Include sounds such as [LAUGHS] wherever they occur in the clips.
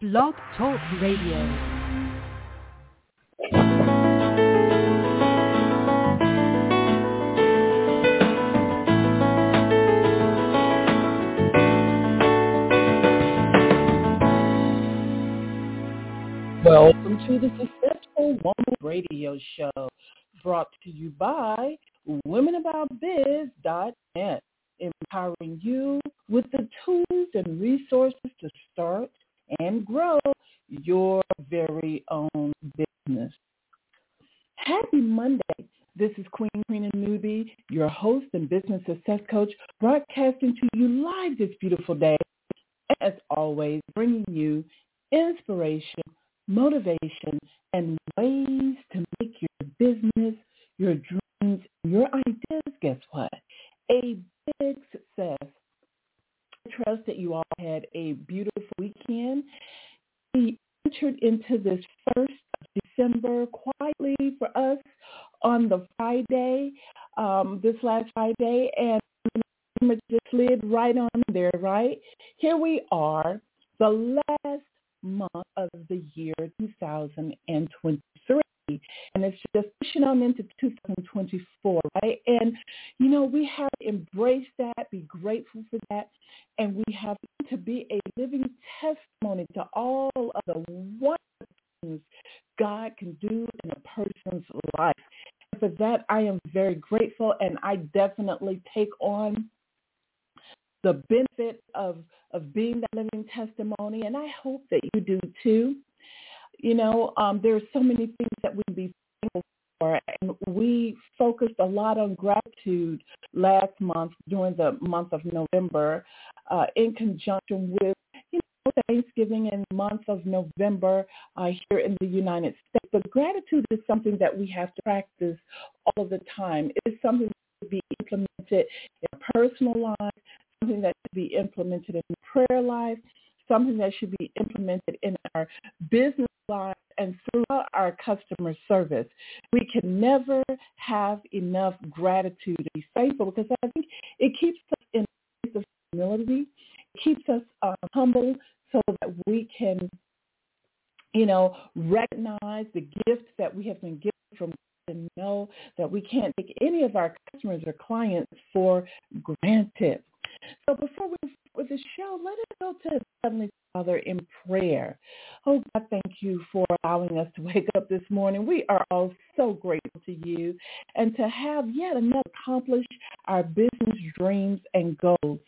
Blog Talk Radio. Welcome to the Successful Woman Radio Show, brought to you by WomenAboutBiz.net, empowering you with the tools and resources to start and grow your very own business. Happy Monday. This is Queen Queen and Newby, your host and business success coach, broadcasting to you live this beautiful day. As always, bringing you inspiration, motivation, and ways to make your business, your dreams, your ideas, guess what? A big success. Trust that you all had a beautiful weekend. We entered into this first of December quietly for us on the Friday, um, this last Friday, and just slid right on there, right? Here we are, the last month of the year 2023 and it's just pushing on into 2024 right and you know we have to embrace that be grateful for that and we have to be a living testimony to all of the wonderful things god can do in a person's life and for that i am very grateful and i definitely take on the benefit of of being that living testimony, and I hope that you do too. You know, um, there are so many things that we can be thankful for, and we focused a lot on gratitude last month during the month of November, uh, in conjunction with you know Thanksgiving in the month of November uh, here in the United States. But gratitude is something that we have to practice all the time. It's something that should be implemented in personal life, something that should be implemented in prayer life, something that should be implemented in our business life and throughout our customer service. We can never have enough gratitude to be faithful because I think it keeps us in a place of humility. It keeps us uh, humble so that we can, you know, recognize the gifts that we have been given from and know that we can't take any of our customers or clients for granted. So before we with the show, let us go to Heavenly Father in prayer. Oh God, thank you for allowing us to [LAUGHS] wake up this morning. We are all so grateful to you and to have yet another accomplish our business dreams and goals.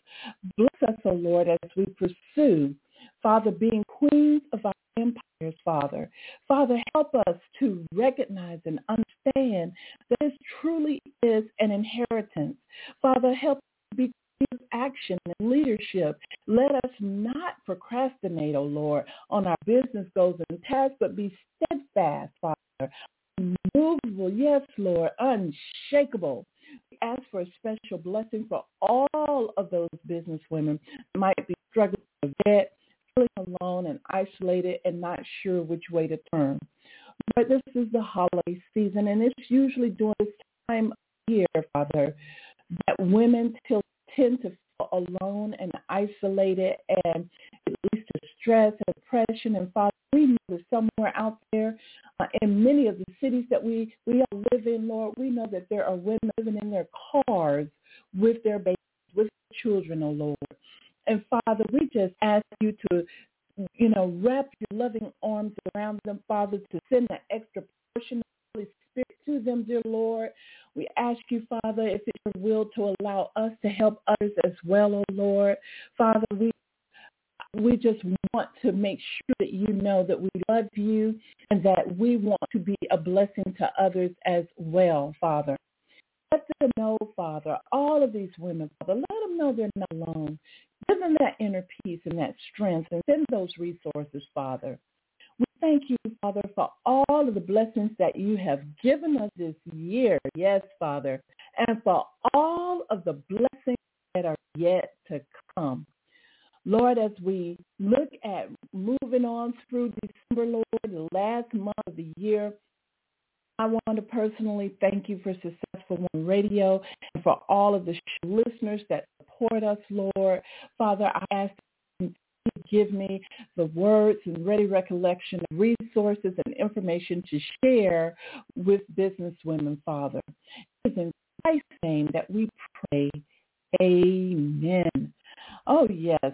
Bless us, O oh Lord, as we pursue, Father, being queens of our empires, Father. Father, help us to recognize and understand that this truly is an inheritance. Father, help us action and leadership. Let us not procrastinate, O oh Lord, on our business goals and tasks, but be steadfast, Father. Unmovable, yes, Lord, unshakable. We ask for a special blessing for all of those business women might be struggling with debt, feeling alone and isolated and not sure which way to turn. But this is the holiday season, and it's usually during this time of year, Father, that women tend to feel alone and isolated and it leads to stress and depression. And Father, we know that somewhere out there uh, in many of the cities that we, we all live in, Lord, we know that there are women living in their cars with their babies, with their children, oh Lord. And Father, we just ask you to, you know, wrap your loving arms around them, Father, to send that extra portion of Holy Spirit to them, dear Lord. We ask you, Father, if it's your will to allow us to help others as well, oh Lord. Father, we we just want to make sure that you know that we love you and that we want to be a blessing to others as well, Father. Let them know, Father, all of these women, Father, let them know they're not alone. Give them that inner peace and that strength and send those resources, Father. Thank you, Father, for all of the blessings that you have given us this year. Yes, Father. And for all of the blessings that are yet to come. Lord, as we look at moving on through December, Lord, the last month of the year, I want to personally thank you for Successful Woman Radio and for all of the listeners that support us, Lord. Father, I ask give me the words and ready recollection of resources and information to share with business women, Father. It is in Christ's name that we pray. Amen. Oh, yes.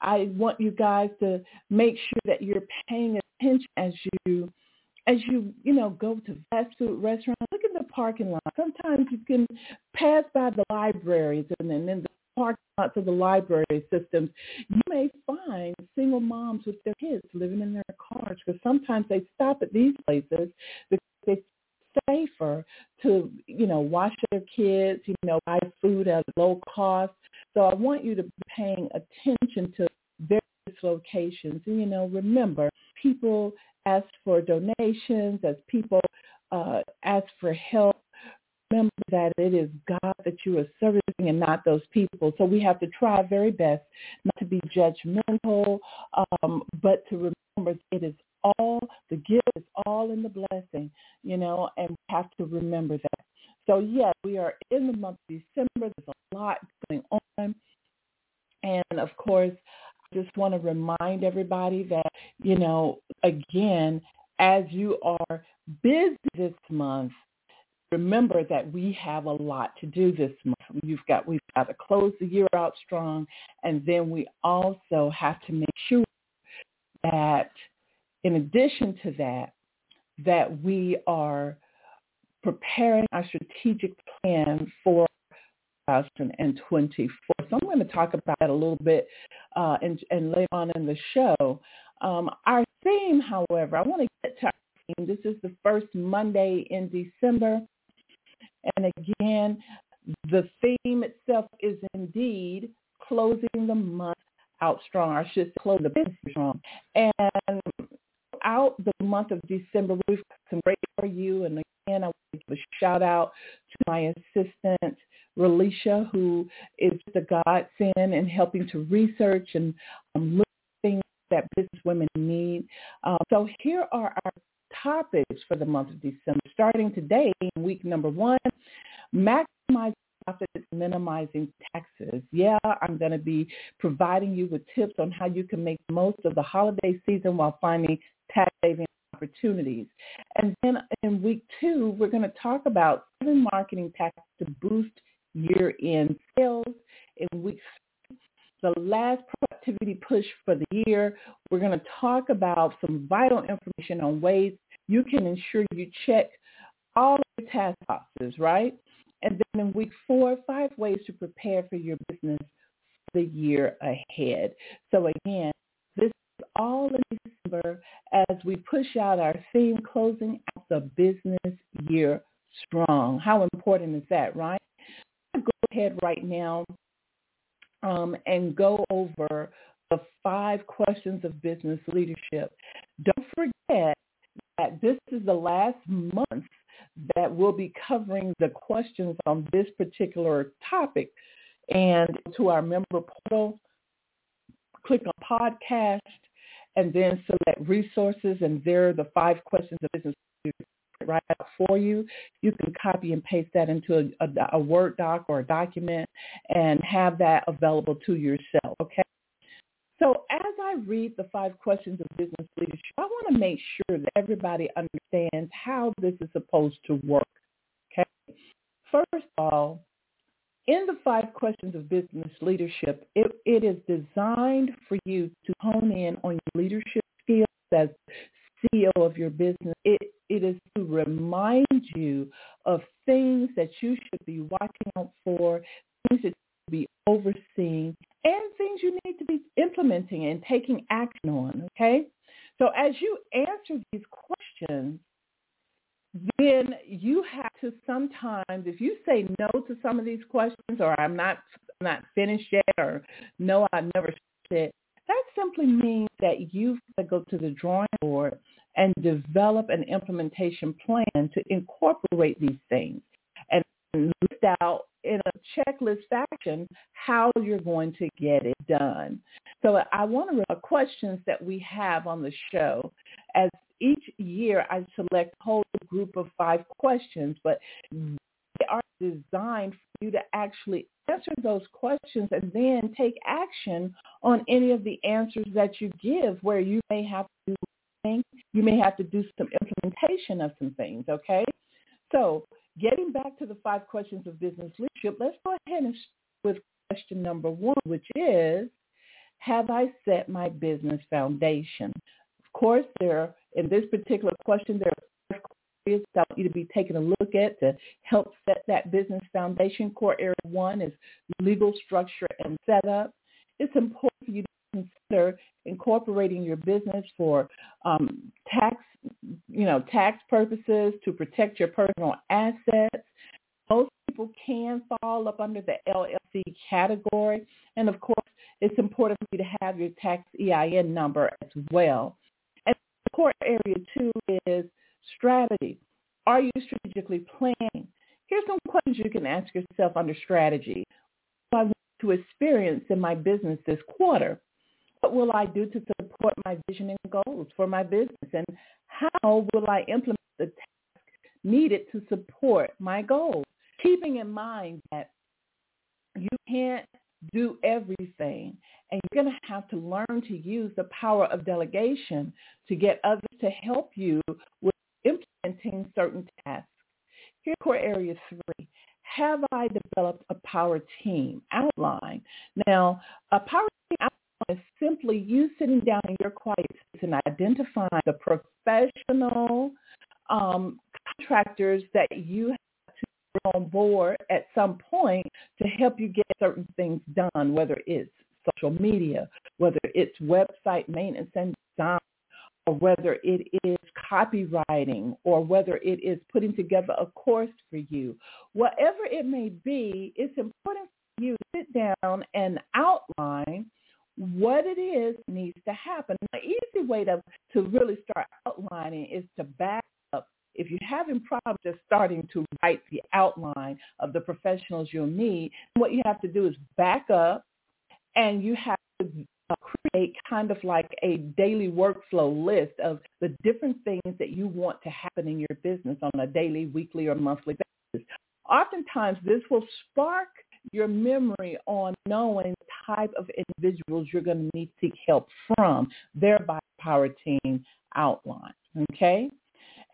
I want you guys to make sure that you're paying attention as you as you, you know, go to fast food restaurants, look at the parking lot. Sometimes you can pass by the libraries and then in the parking lots of the library systems, you may find single moms with their kids living in their cars because sometimes they stop at these places because it's safer to, you know, wash their kids, you know, buy food at low cost. So I want you to be paying attention to various locations. And, you know, remember, people ask for donations, as people uh, ask for help, remember that it is God that you are serving and not those people. So we have to try our very best not to be judgmental, um, but to remember it is all, the gift is all in the blessing, you know, and we have to remember that. So yes, we are in the month of December. There's a lot going on. And of course, I just want to remind everybody that, you know, again, as you are busy this month, remember that we have a lot to do this month. You've got we've got to close the year out strong, and then we also have to make sure that, in addition to that, that we are preparing our strategic plan for 2024. So I'm going to talk about that a little bit uh, and, and later on in the show. Um, our theme, however, I want to get to our theme. This is the first Monday in December. And again, the theme itself is indeed closing the month out strong. I should close the business strong. And out the month of December, we've got some great for you. And again, I want to give a shout out to my assistant, Relisha, who is the godsend in helping to research and um, look at things that business women need. Um, so here are our topics for the month of December. Starting today, in week number one, maximize profits, minimizing taxes. Yeah, I'm going to be providing you with tips on how you can make most of the holiday season while finding tax saving opportunities. And then in week two, we're going to talk about seven marketing tactics to boost year-end sales. In week the last productivity push for the year, we're going to talk about some vital information on ways you can ensure you check all of the task boxes, right? And then in week four, five ways to prepare for your business for the year ahead. So again, this is all in December as we push out our theme closing out the business year strong. How important is that, right? Go ahead right now um, and go over the five questions of business leadership. Don't forget that this is the last month that we'll be covering the questions on this particular topic. And to our member portal, click on podcast, and then select resources, and there are the five questions of business right for you. You can copy and paste that into a, a, a Word doc or a document and have that available to yourself, okay? So as I read the five questions of business leadership, I want to make sure that everybody understands how this is supposed to work. Okay. First of all, in the five questions of business leadership, it, it is designed for you to hone in on your leadership skills as CEO of your business. It, it is to remind you of things that you should be watching out for, things that you should be overseeing, and things you need to be implementing and taking action on, okay? So as you answer these questions, then you have to sometimes, if you say no to some of these questions, or I'm not, I'm not finished yet, or no, I've never said, that simply means that you've got to go to the drawing board and develop an implementation plan to incorporate these things and list out in a checklist fashion how you're going to get it done. So I want to read questions that we have on the show. As each year I select a whole group of five questions, but are designed for you to actually answer those questions and then take action on any of the answers that you give where you may have to do you may have to do some implementation of some things, okay? So getting back to the five questions of business leadership, let's go ahead and with question number one, which is, have I set my business foundation? Of course, there in this particular question, there are areas I want you to be taking a look at to help set that business foundation. Core area one is legal structure and setup. It's important for you to consider incorporating your business for um, tax, you know, tax purposes to protect your personal assets. Most people can fall up under the LLC category, and of course, it's important for you to have your tax EIN number as well. And core area two is strategy. Are you strategically planning? Here's some questions you can ask yourself under strategy. What do I want to experience in my business this quarter? What will I do to support my vision and goals for my business? And how will I implement the tasks needed to support my goals? Keeping in mind that you can't do everything. And you're going to have to learn to use the power of delegation to get others to help you with implementing certain tasks. Here, core area three. Have I developed a power team outline? Now, a power team outline is simply you sitting down in your quiet space and identifying the professional um, contractors that you have to bring on board at some point to help you get certain things done, whether it's social media, whether it's website maintenance and design, or whether it is copywriting, or whether it is putting together a course for you. Whatever it may be, it's important for you to sit down and outline what it is needs to happen. An easy way to, to really start outlining is to back up. if you're having problems just starting to write the outline of the professionals you'll need, what you have to do is back up and you have to create kind of like a daily workflow list of the different things that you want to happen in your business on a daily, weekly, or monthly basis. Oftentimes, this will spark your memory on knowing the type of individuals you're going to need to seek help from, thereby power team outline. Okay?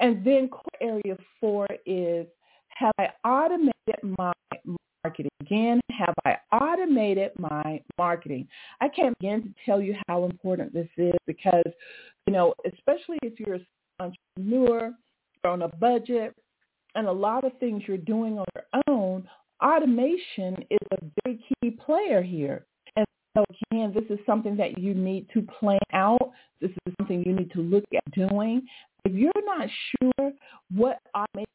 And then core area four is have I automated my marketing? Again, have I automated my marketing? I can't begin to tell you how important this is because, you know, especially if you're an entrepreneur, you're on a budget, and a lot of things you're doing on your own, automation is a very key player here. And so again, this is something that you need to plan out. This is something you need to look at doing. If you're not sure what automation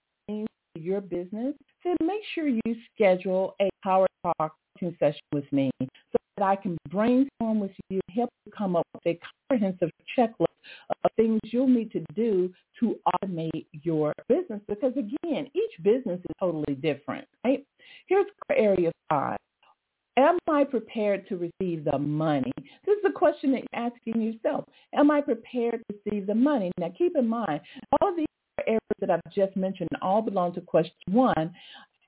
your business, then make sure you schedule a power talk session with me so that I can brainstorm with you, help you come up with a comprehensive checklist of things you'll need to do to automate your business. Because again, each business is totally different, right? Here's area five. Am I prepared to receive the money? This is a question that you're asking yourself. Am I prepared to receive the money? Now keep in mind, all of these areas that I've just mentioned all belong to question one.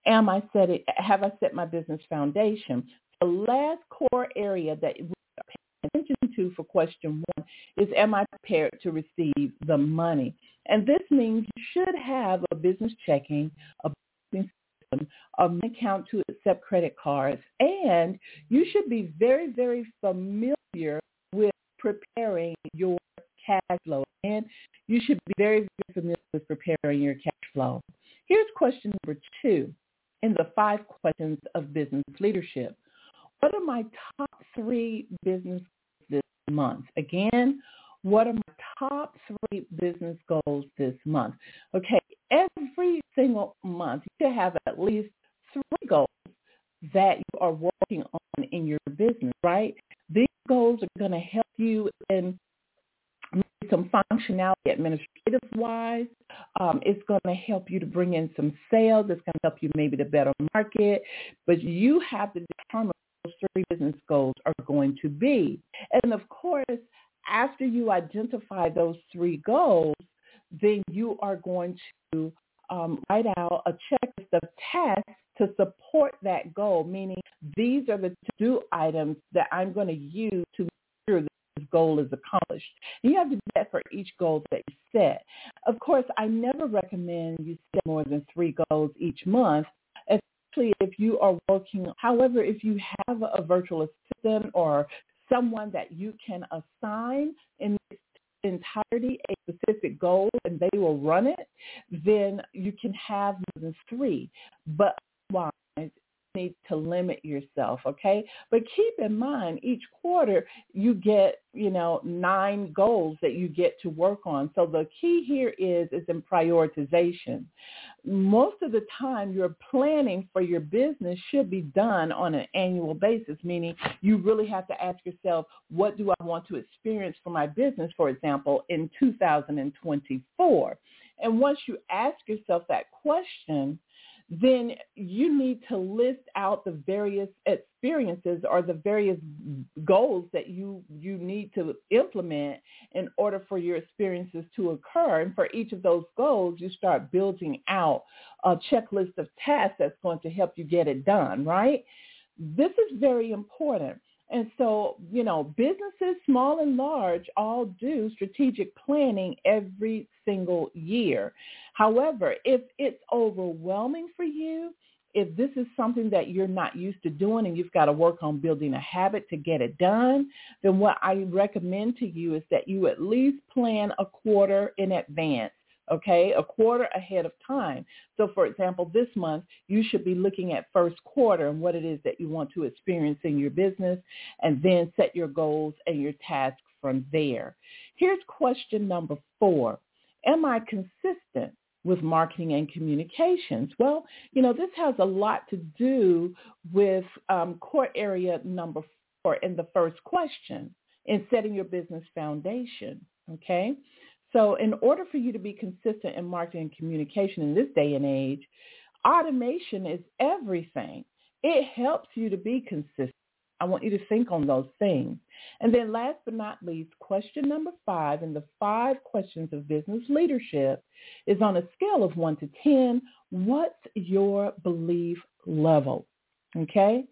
Am I set it, have I set my business foundation? The last core area that we are paying attention to for question one is am I prepared to receive the money? And this means you should have a business checking, a business system, an account to accept credit cards, and you should be very, very familiar with preparing your cash flow. And you should be very, very familiar with preparing your cash flow. Here's question number two in the five questions of business leadership. What are my top three business goals this month? Again, what are my top three business goals this month? Okay, every single month you should have at least three goals that you are working on in your business, right? These goals are going to help you in some functionality administrative wise. Um, it's going to help you to bring in some sales. It's going to help you maybe to better market. But you have to determine what those three business goals are going to be. And of course, after you identify those three goals, then you are going to um, write out a checklist of tasks to support that goal, meaning these are the to-do items that I'm going to use to make sure that goal is accomplished. And you have to do that for each goal that you set. Of course, I never recommend you set more than three goals each month, especially if you are working. However, if you have a virtual assistant or someone that you can assign in entirety a specific goal and they will run it, then you can have more than three. But need to limit yourself, okay? But keep in mind, each quarter you get, you know, nine goals that you get to work on. So the key here is is in prioritization. Most of the time, your planning for your business should be done on an annual basis, meaning you really have to ask yourself, what do I want to experience for my business, for example, in 2024? And once you ask yourself that question, then you need to list out the various experiences or the various goals that you you need to implement in order for your experiences to occur. And for each of those goals you start building out a checklist of tasks that's going to help you get it done right? This is very important and so, you know, businesses, small and large, all do strategic planning every single year. However, if it's overwhelming for you, if this is something that you're not used to doing and you've got to work on building a habit to get it done, then what I recommend to you is that you at least plan a quarter in advance okay, a quarter ahead of time. So for example, this month, you should be looking at first quarter and what it is that you want to experience in your business and then set your goals and your tasks from there. Here's question number four. Am I consistent with marketing and communications? Well, you know, this has a lot to do with um, core area number four in the first question in setting your business foundation. Okay. So in order for you to be consistent in marketing and communication in this day and age, automation is everything. It helps you to be consistent. I want you to think on those things. And then last but not least, question number five in the five questions of business leadership is on a scale of one to 10, what's your belief level? Okay?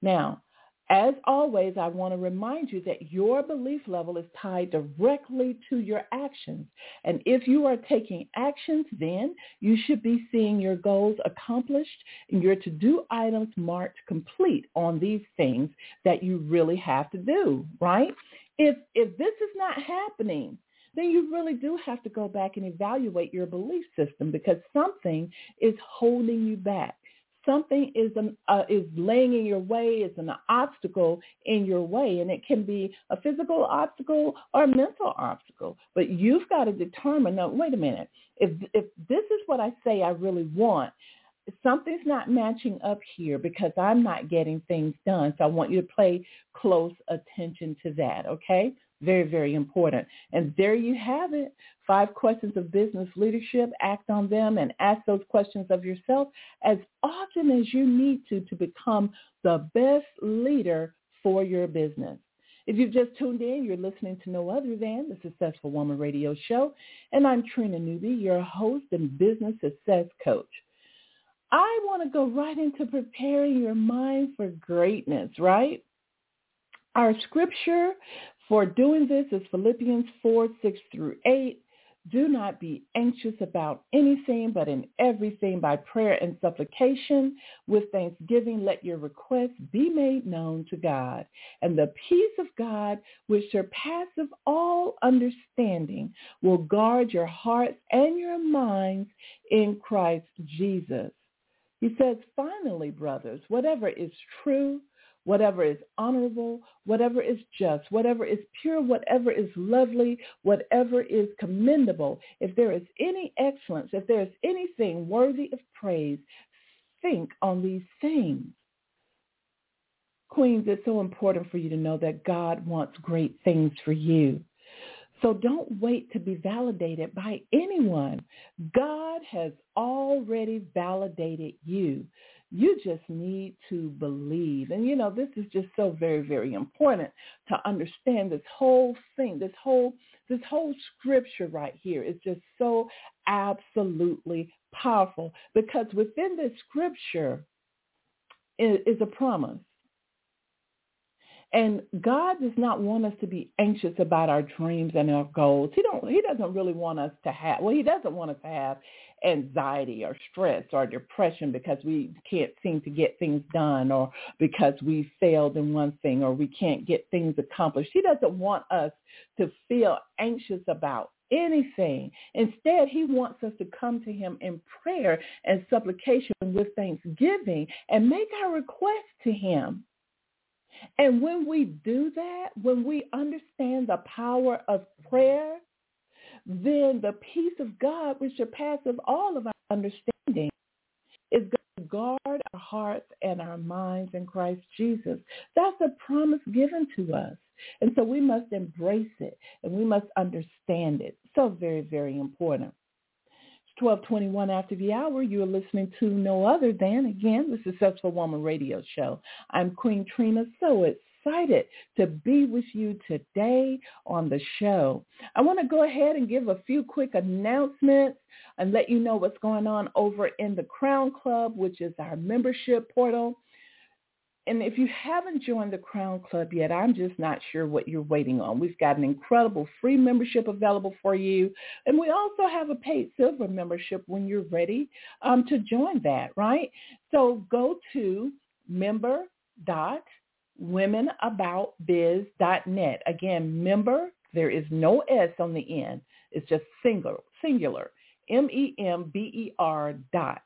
Now, as always, I want to remind you that your belief level is tied directly to your actions. And if you are taking actions, then you should be seeing your goals accomplished and your to-do items marked complete on these things that you really have to do, right? If, if this is not happening, then you really do have to go back and evaluate your belief system because something is holding you back something is an, uh, is laying in your way, is an obstacle in your way, and it can be a physical obstacle or a mental obstacle. But you've got to determine. No, wait a minute. If if this is what I say I really want, something's not matching up here because I'm not getting things done. So I want you to pay close attention to that. Okay. Very, very important. And there you have it. Five questions of business leadership. Act on them and ask those questions of yourself as often as you need to to become the best leader for your business. If you've just tuned in, you're listening to no other than the Successful Woman Radio Show. And I'm Trina Newby, your host and business success coach. I want to go right into preparing your mind for greatness, right? Our scripture for doing this is Philippians 4, 6 through 8. Do not be anxious about anything, but in everything by prayer and supplication with thanksgiving, let your requests be made known to God. And the peace of God, which surpasses all understanding, will guard your hearts and your minds in Christ Jesus. He says, finally, brothers, whatever is true, whatever is honorable, whatever is just, whatever is pure, whatever is lovely, whatever is commendable, if there is any excellence, if there is anything worthy of praise, think on these things. Queens, it's so important for you to know that God wants great things for you. So don't wait to be validated by anyone. God has already validated you. You just need to believe. And you know, this is just so very, very important to understand this whole thing, this whole this whole scripture right here is just so absolutely powerful because within this scripture is, is a promise. And God does not want us to be anxious about our dreams and our goals. He don't he doesn't really want us to have well, he doesn't want us to have anxiety or stress or depression because we can't seem to get things done or because we failed in one thing or we can't get things accomplished. He doesn't want us to feel anxious about anything. Instead, he wants us to come to him in prayer and supplication with thanksgiving and make our request to him. And when we do that, when we understand the power of prayer, then the peace of God, which surpasses all of our understanding, is going to guard our hearts and our minds in Christ Jesus. That's a promise given to us. And so we must embrace it and we must understand it. So very, very important. 1221 after the hour. You are listening to no other than, again, the Successful Woman Radio Show. I'm Queen Trina, so excited to be with you today on the show. I want to go ahead and give a few quick announcements and let you know what's going on over in the Crown Club, which is our membership portal and if you haven't joined the Crown Club yet, I'm just not sure what you're waiting on. We've got an incredible free membership available for you. And we also have a paid silver membership when you're ready um, to join that, right? So go to member dot member.womenaboutbiz.net. Again, member, there is no S on the end. It's just singular, singular, M-E-M-B-E-R dot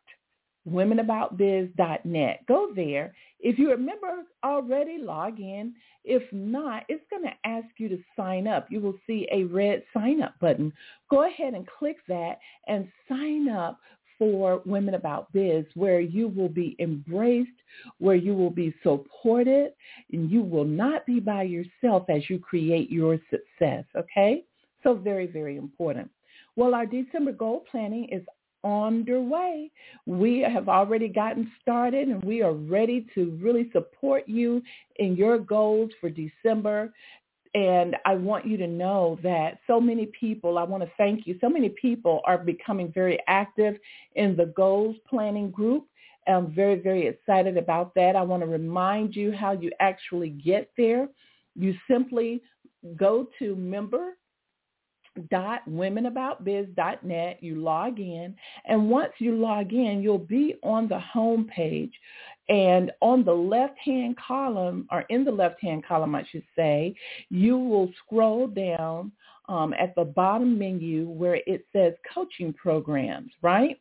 womenaboutbiz.net. Go there. If you remember already, log in. If not, it's going to ask you to sign up. You will see a red sign up button. Go ahead and click that and sign up for Women About Biz where you will be embraced, where you will be supported, and you will not be by yourself as you create your success, okay? So very, very important. Well, our December goal planning is underway. We have already gotten started and we are ready to really support you in your goals for December. And I want you to know that so many people, I want to thank you, so many people are becoming very active in the goals planning group. I'm very, very excited about that. I want to remind you how you actually get there. You simply go to member dot womenaboutbiz.net. You log in, and once you log in, you'll be on the home page. And on the left-hand column, or in the left-hand column, I should say, you will scroll down um, at the bottom menu where it says coaching programs, right?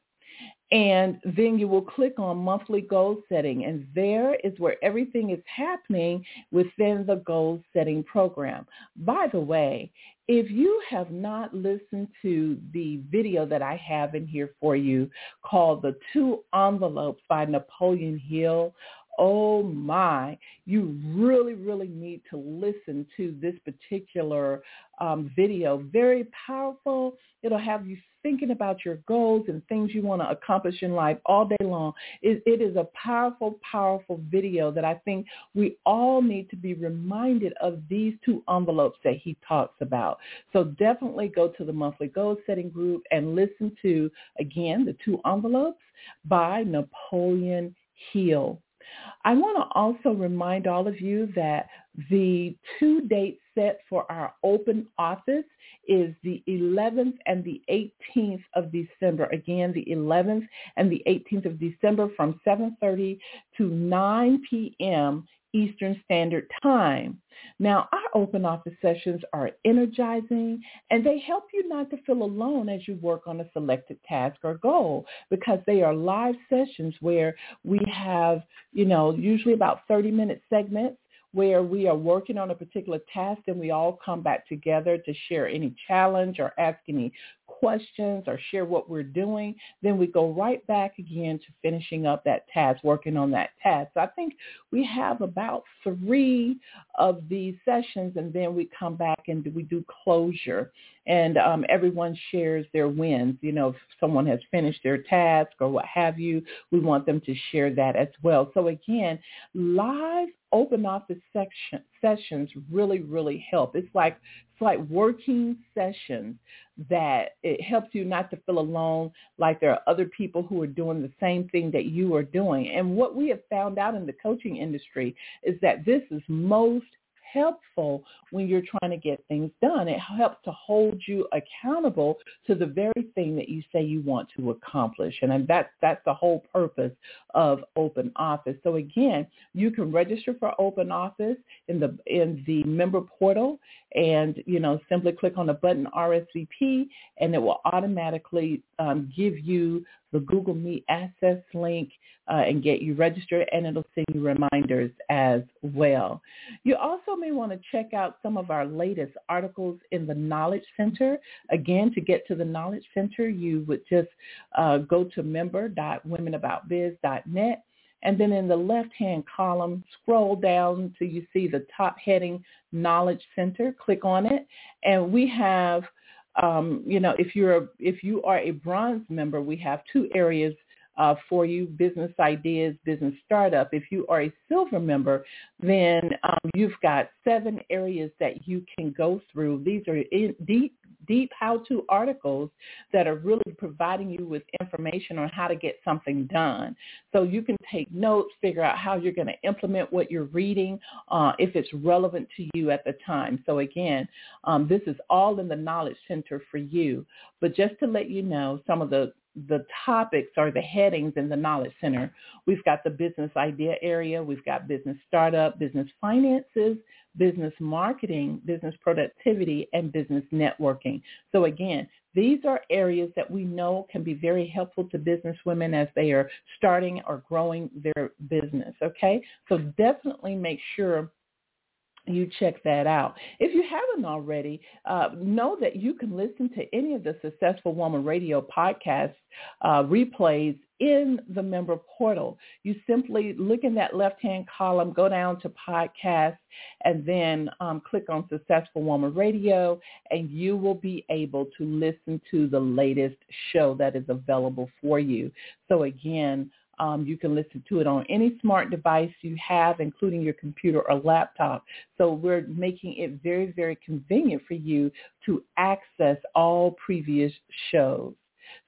And then you will click on monthly goal setting. And there is where everything is happening within the goal setting program. By the way, if you have not listened to the video that I have in here for you called The Two Envelopes by Napoleon Hill, oh my, you really, really need to listen to this particular um, video. Very powerful. It'll have you thinking about your goals and things you want to accomplish in life all day long. It, it is a powerful, powerful video that I think we all need to be reminded of these two envelopes that he talks about. So definitely go to the monthly goal setting group and listen to, again, the two envelopes by Napoleon Hill. I want to also remind all of you that the two dates set for our open office is the 11th and the 18th of December. Again, the 11th and the 18th of December from 7.30 to 9 p.m. Eastern Standard Time. Now, our open office sessions are energizing and they help you not to feel alone as you work on a selected task or goal because they are live sessions where we have, you know, usually about 30 minute segments where we are working on a particular task and we all come back together to share any challenge or ask any questions or share what we're doing, then we go right back again to finishing up that task, working on that task. So I think we have about three of these sessions and then we come back and we do closure. And um, everyone shares their wins. You know, if someone has finished their task or what have you, we want them to share that as well. So again, live open office section, sessions really, really help. It's like it's like working sessions that it helps you not to feel alone, like there are other people who are doing the same thing that you are doing. And what we have found out in the coaching industry is that this is most helpful when you're trying to get things done. It helps to hold you accountable to the very thing that you say you want to accomplish. And that's, that's the whole purpose of Open Office. So again, you can register for Open Office in the, in the member portal and, you know, simply click on the button RSVP and it will automatically um, give you the Google Meet access link uh, and get you registered, and it'll send you reminders as well. You also may want to check out some of our latest articles in the Knowledge Center. Again, to get to the Knowledge Center, you would just uh, go to member.womenaboutbiz.net. And then in the left-hand column, scroll down till you see the top heading, Knowledge Center. Click on it. And we have um, you know, if you're a, if you are a bronze member, we have two areas uh, for you, business ideas, business startup. If you are a silver member, then um, you've got seven areas that you can go through. These are in deep, deep how-to articles that are really providing you with information on how to get something done. So you can take notes, figure out how you're going to implement what you're reading, uh, if it's relevant to you at the time. So again, um, this is all in the Knowledge Center for you. But just to let you know, some of the the topics or the headings in the Knowledge Center. We've got the business idea area. We've got business startup, business finances, business marketing, business productivity, and business networking. So again, these are areas that we know can be very helpful to business women as they are starting or growing their business. Okay. So definitely make sure you check that out. If you haven't already, uh, know that you can listen to any of the Successful Woman Radio podcast uh, replays in the member portal. You simply look in that left-hand column, go down to podcast, and then um, click on Successful Woman Radio, and you will be able to listen to the latest show that is available for you. So again, um, you can listen to it on any smart device you have, including your computer or laptop. So we're making it very, very convenient for you to access all previous shows.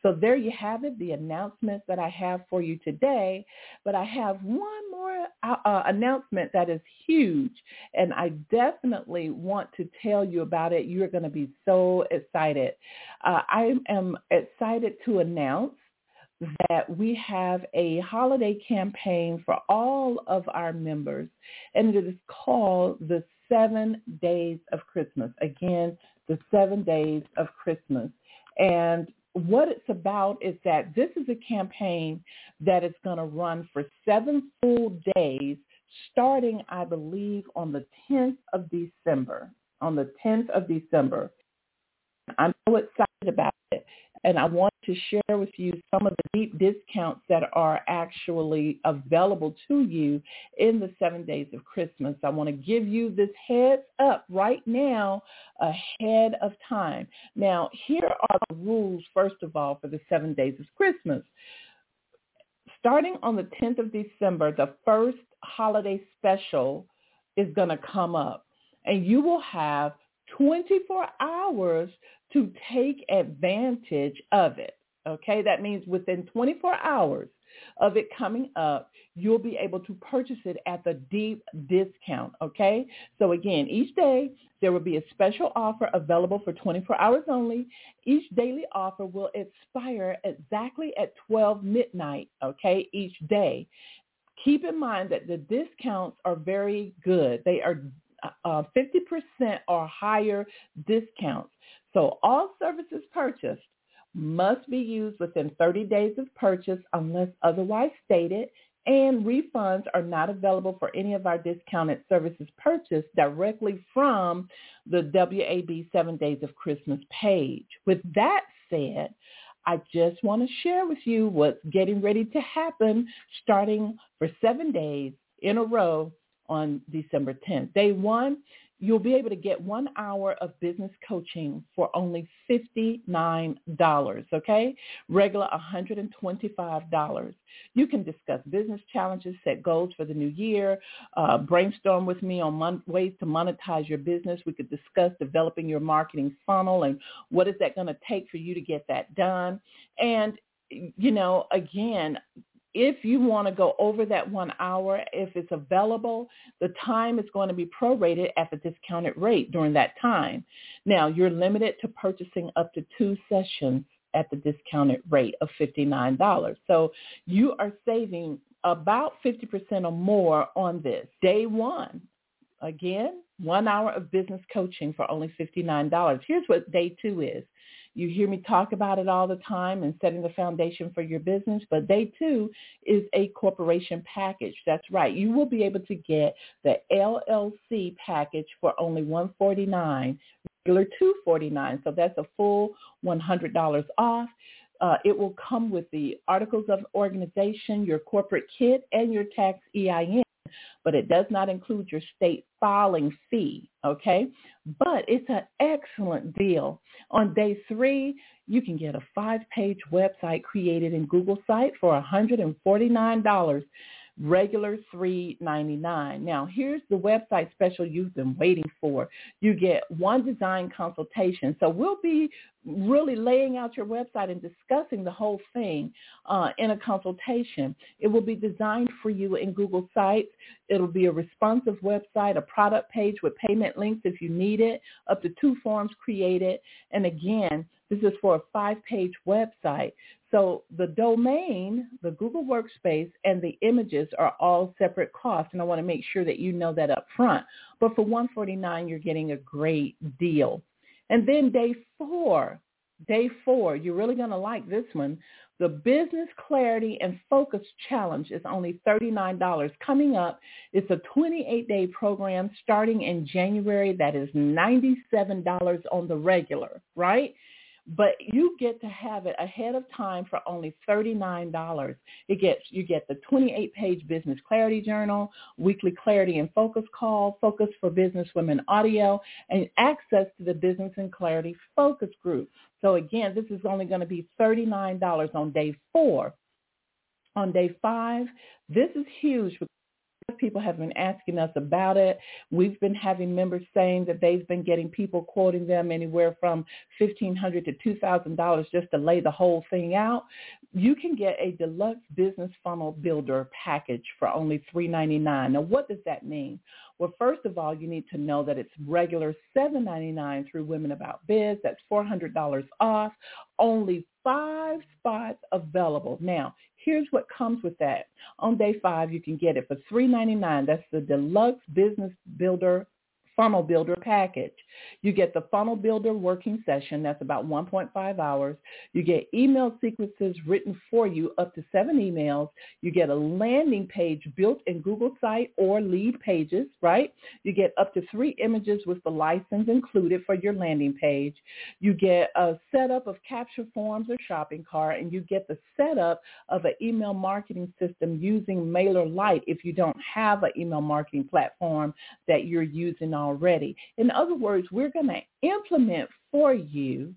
So there you have it, the announcements that I have for you today. But I have one more uh, uh announcement that is huge, and I definitely want to tell you about it. You're going to be so excited. Uh, I am excited to announce that we have a holiday campaign for all of our members, and it is called the Seven Days of Christmas. Again, the Seven Days of Christmas. And what it's about is that this is a campaign that is going to run for seven full days, starting, I believe, on the 10th of December. On the 10th of December. I'm so excited about it and I want to share with you some of the deep discounts that are actually available to you in the seven days of Christmas. I want to give you this heads up right now ahead of time. Now, here are the rules, first of all, for the seven days of Christmas. Starting on the 10th of December, the first holiday special is going to come up, and you will have 24 hours to take advantage of it. Okay, that means within 24 hours of it coming up, you'll be able to purchase it at the deep discount. Okay, so again, each day there will be a special offer available for 24 hours only. Each daily offer will expire exactly at 12 midnight. Okay, each day. Keep in mind that the discounts are very good. They are uh, 50% or higher discounts. So all services purchased must be used within 30 days of purchase unless otherwise stated, and refunds are not available for any of our discounted services purchased directly from the WAB 7 Days of Christmas page. With that said, I just want to share with you what's getting ready to happen starting for seven days in a row on December 10th. Day one, you'll be able to get one hour of business coaching for only $59, okay? Regular $125. You can discuss business challenges, set goals for the new year, uh, brainstorm with me on mon- ways to monetize your business. We could discuss developing your marketing funnel and what is that going to take for you to get that done. And you know, again, if you want to go over that one hour, if it's available, the time is going to be prorated at the discounted rate during that time. Now, you're limited to purchasing up to two sessions at the discounted rate of $59. So you are saving about 50% or more on this. Day one, again, one hour of business coaching for only $59. Here's what day two is. You hear me talk about it all the time and setting the foundation for your business. But day two is a corporation package. That's right. You will be able to get the LLC package for only 149 regular 249 So that's a full $100 off. Uh, it will come with the articles of organization, your corporate kit, and your tax EIN but it does not include your state filing fee, okay? But it's an excellent deal. On day three, you can get a five-page website created in Google Site for $149 regular $3.99. Now, here's the website special you've been waiting for. You get one design consultation. So we'll be really laying out your website and discussing the whole thing uh, in a consultation. It will be designed for you in Google Sites. It'll be a responsive website, a product page with payment links if you need it, up to two forms created. And again, this is for a five-page website. So the domain, the Google Workspace, and the images are all separate costs, and I want to make sure that you know that up front. But for 149 you're getting a great deal. And then day four, day four, you're really going to like this one. The Business Clarity and Focus Challenge is only $39. Coming up, it's a 28-day program starting in January that is $97 on the regular, right? But you get to have it ahead of time for only $39. It gets you get the 28-page business clarity journal, weekly clarity and focus call, focus for business women audio, and access to the business and clarity focus group. So again, this is only going to be $39 on day 4. On day 5, this is huge people have been asking us about it. We've been having members saying that they've been getting people quoting them anywhere from 1,500 to $2,000 just to lay the whole thing out. You can get a deluxe business funnel builder package for only 399. Now, what does that mean? Well, first of all, you need to know that it's regular 799 through Women About Biz. That's $400 off. Only five spots available. Now, Here's what comes with that. On day five, you can get it for $3.99. That's the deluxe business builder funnel builder package. You get the funnel builder working session. That's about 1.5 hours. You get email sequences written for you up to seven emails. You get a landing page built in Google Site or Leadpages, right? You get up to three images with the license included for your landing page. You get a setup of capture forms or shopping cart, and you get the setup of an email marketing system using MailerLite if you don't have an email marketing platform that you're using on already. In other words, we're going to implement for you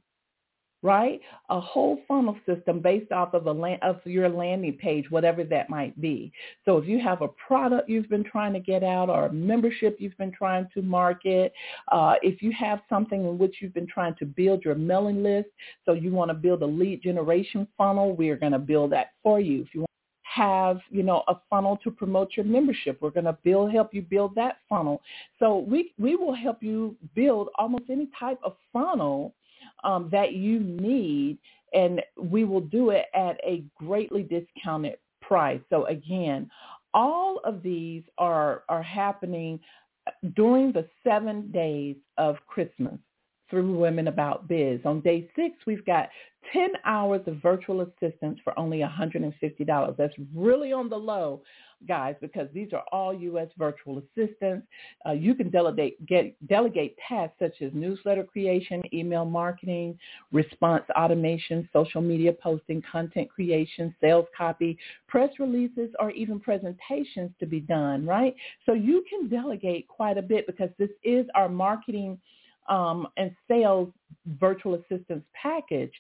right? A whole funnel system based off of a land, of your landing page, whatever that might be. So if you have a product you've been trying to get out or a membership you've been trying to market, uh, if you have something in which you've been trying to build your mailing list, so you want to build a lead generation funnel, we are going to build that for you. If you have, you know, a funnel to promote your membership. We're going to build, help you build that funnel. So we, we will help you build almost any type of funnel um, that you need, and we will do it at a greatly discounted price. So again, all of these are, are happening during the seven days of Christmas. Through Women About Biz. On day six, we've got 10 hours of virtual assistance for only $150. That's really on the low, guys, because these are all U.S. virtual assistants. Uh, you can delegate, get, delegate tasks such as newsletter creation, email marketing, response automation, social media posting, content creation, sales copy, press releases, or even presentations to be done, right? So you can delegate quite a bit because this is our marketing um, and sales virtual assistance package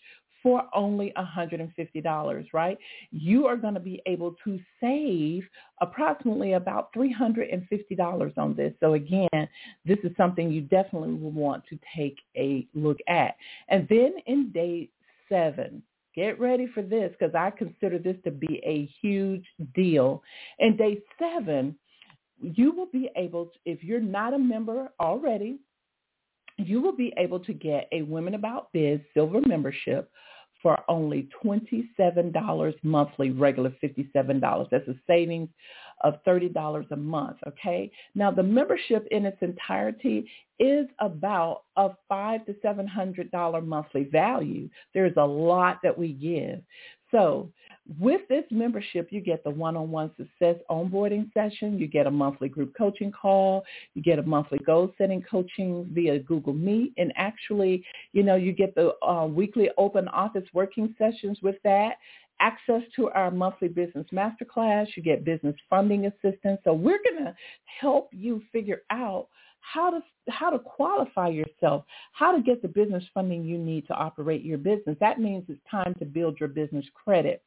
for only $150, right? You are going to be able to save approximately about $350 on this. So again, this is something you definitely will want to take a look at. And then in day seven, get ready for this because I consider this to be a huge deal. In day seven, you will be able to, if you're not a member already, you will be able to get a Women About Biz silver membership for only $27 monthly, regular $57. That's a savings of $30 a month, okay? Now the membership in its entirety is about a five to $700 monthly value. There's a lot that we give. So with this membership, you get the one-on-one success onboarding session. You get a monthly group coaching call. You get a monthly goal setting coaching via Google Meet. And actually, you know, you get the uh, weekly open office working sessions with that access to our monthly business masterclass. You get business funding assistance. So we're going to help you figure out how to how to qualify yourself, how to get the business funding you need to operate your business. That means it's time to build your business credit.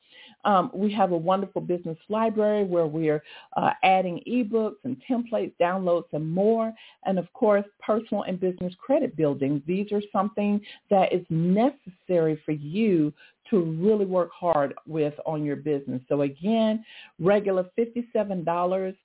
Um, we have a wonderful business library where we're uh, adding ebooks and templates, downloads, and more. And of course, personal and business credit building. These are something that is necessary for you to really work hard with on your business. So again, regular $57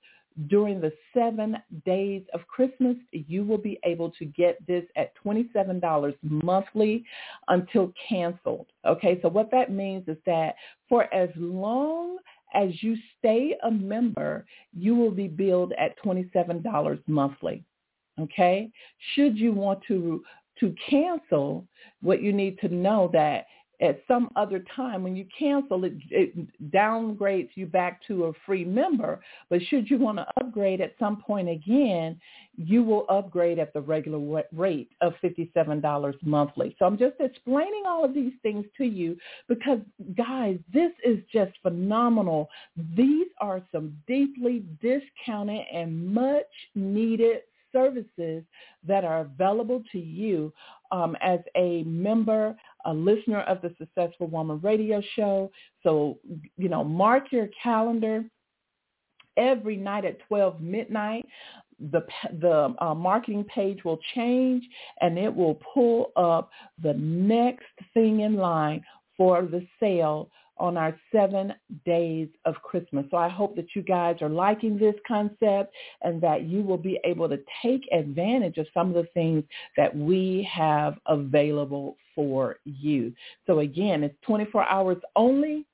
during the seven days of Christmas, you will be able to get this at $27 monthly until canceled. Okay, so what that means is that for as long as you stay a member, you will be billed at $27 monthly. Okay, should you want to to cancel, what you need to know that at some other time when you cancel it, it downgrades you back to a free member. But should you want to upgrade at some point again, you will upgrade at the regular rate of $57 monthly. So I'm just explaining all of these things to you because guys, this is just phenomenal. These are some deeply discounted and much needed services that are available to you um, as a member, a listener of the Successful Woman radio show. So, you know, mark your calendar every night at 12 midnight the the uh, marketing page will change and it will pull up the next thing in line for the sale on our seven days of Christmas. So I hope that you guys are liking this concept and that you will be able to take advantage of some of the things that we have available for you. So again, it's 24 hours only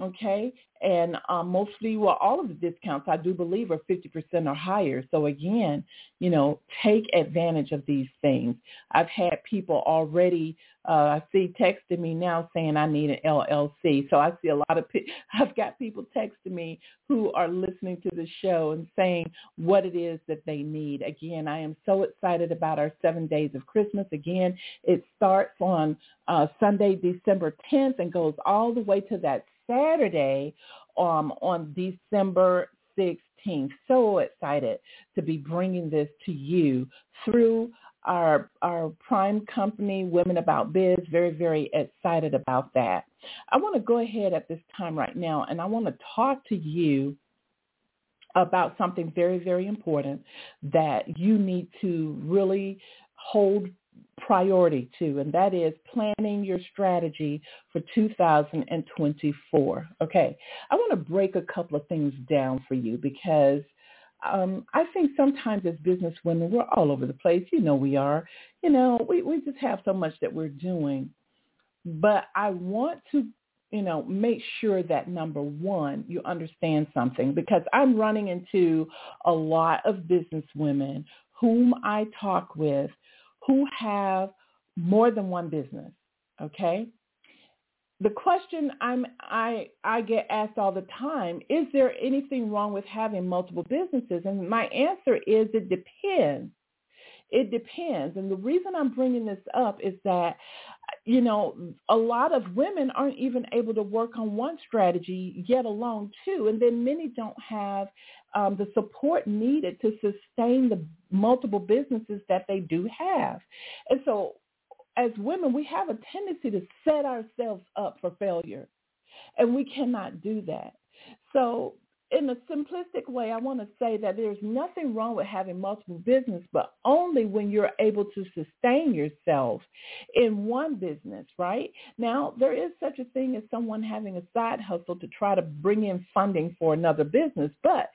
okay? And um, mostly, well, all of the discounts I do believe are 50% or higher. So again, you know, take advantage of these things. I've had people already, uh, I see texting me now saying I need an LLC. So I see a lot of, [LAUGHS] I've got people texting me who are listening to the show and saying what it is that they need. Again, I am so excited about our seven days of Christmas. Again, it starts on uh, Sunday, December 10th and goes all the way to that Saturday um, on December 16th. So excited to be bringing this to you through our our prime company, Women About Biz. Very, very excited about that. I want to go ahead at this time right now, and I want to talk to you about something very, very important that you need to really hold priority to, and that is planning your strategy for 2024. Okay, I want to break a couple of things down for you because um, I think sometimes as business women, we're all over the place. You know we are. You know, we, we just have so much that we're doing. But I want to, you know, make sure that number one, you understand something because I'm running into a lot of business women whom I talk with who have more than one business, okay? The question I'm, I, I get asked all the time, is there anything wrong with having multiple businesses? And my answer is it depends. It depends. And the reason I'm bringing this up is that, you know, a lot of women aren't even able to work on one strategy, yet alone two. And then many don't have um, the support needed to sustain the multiple businesses that they do have. And so as women, we have a tendency to set ourselves up for failure. And we cannot do that. So in a simplistic way, I want to say that there's nothing wrong with having multiple business, but only when you're able to sustain yourself in one business, right? Now, there is such a thing as someone having a side hustle to try to bring in funding for another business, but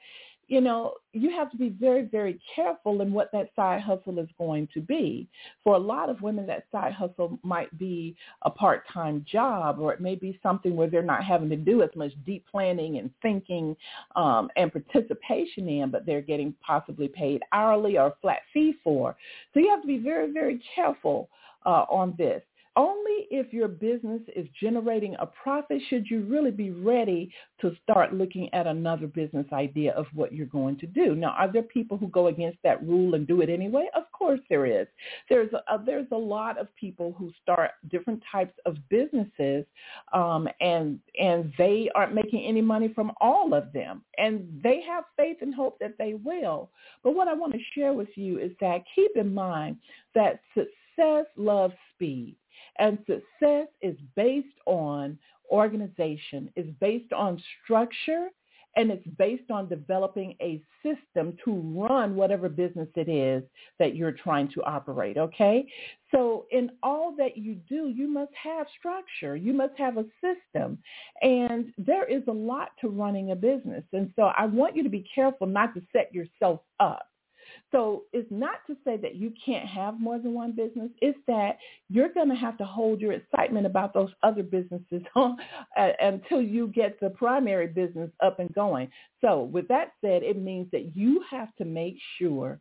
you know, you have to be very, very careful in what that side hustle is going to be. For a lot of women, that side hustle might be a part-time job, or it may be something where they're not having to do as much deep planning and thinking um, and participation in, but they're getting possibly paid hourly or flat fee for. So you have to be very, very careful uh, on this only if your business is generating a profit should you really be ready to start looking at another business idea of what you're going to do. Now, are there people who go against that rule and do it anyway? Of course there is. There's a, there's a lot of people who start different types of businesses um, and and they aren't making any money from all of them. And they have faith and hope that they will. But what I want to share with you is that keep in mind that success loves speed. And success is based on organization, is based on structure, and it's based on developing a system to run whatever business it is that you're trying to operate, okay? So in all that you do, you must have structure. You must have a system. And there is a lot to running a business. And so I want you to be careful not to set yourself up so it's not to say that you can't have more than one business. It's that you're going to have to hold your excitement about those other businesses [LAUGHS] until you get the primary business up and going. So with that said, it means that you have to make sure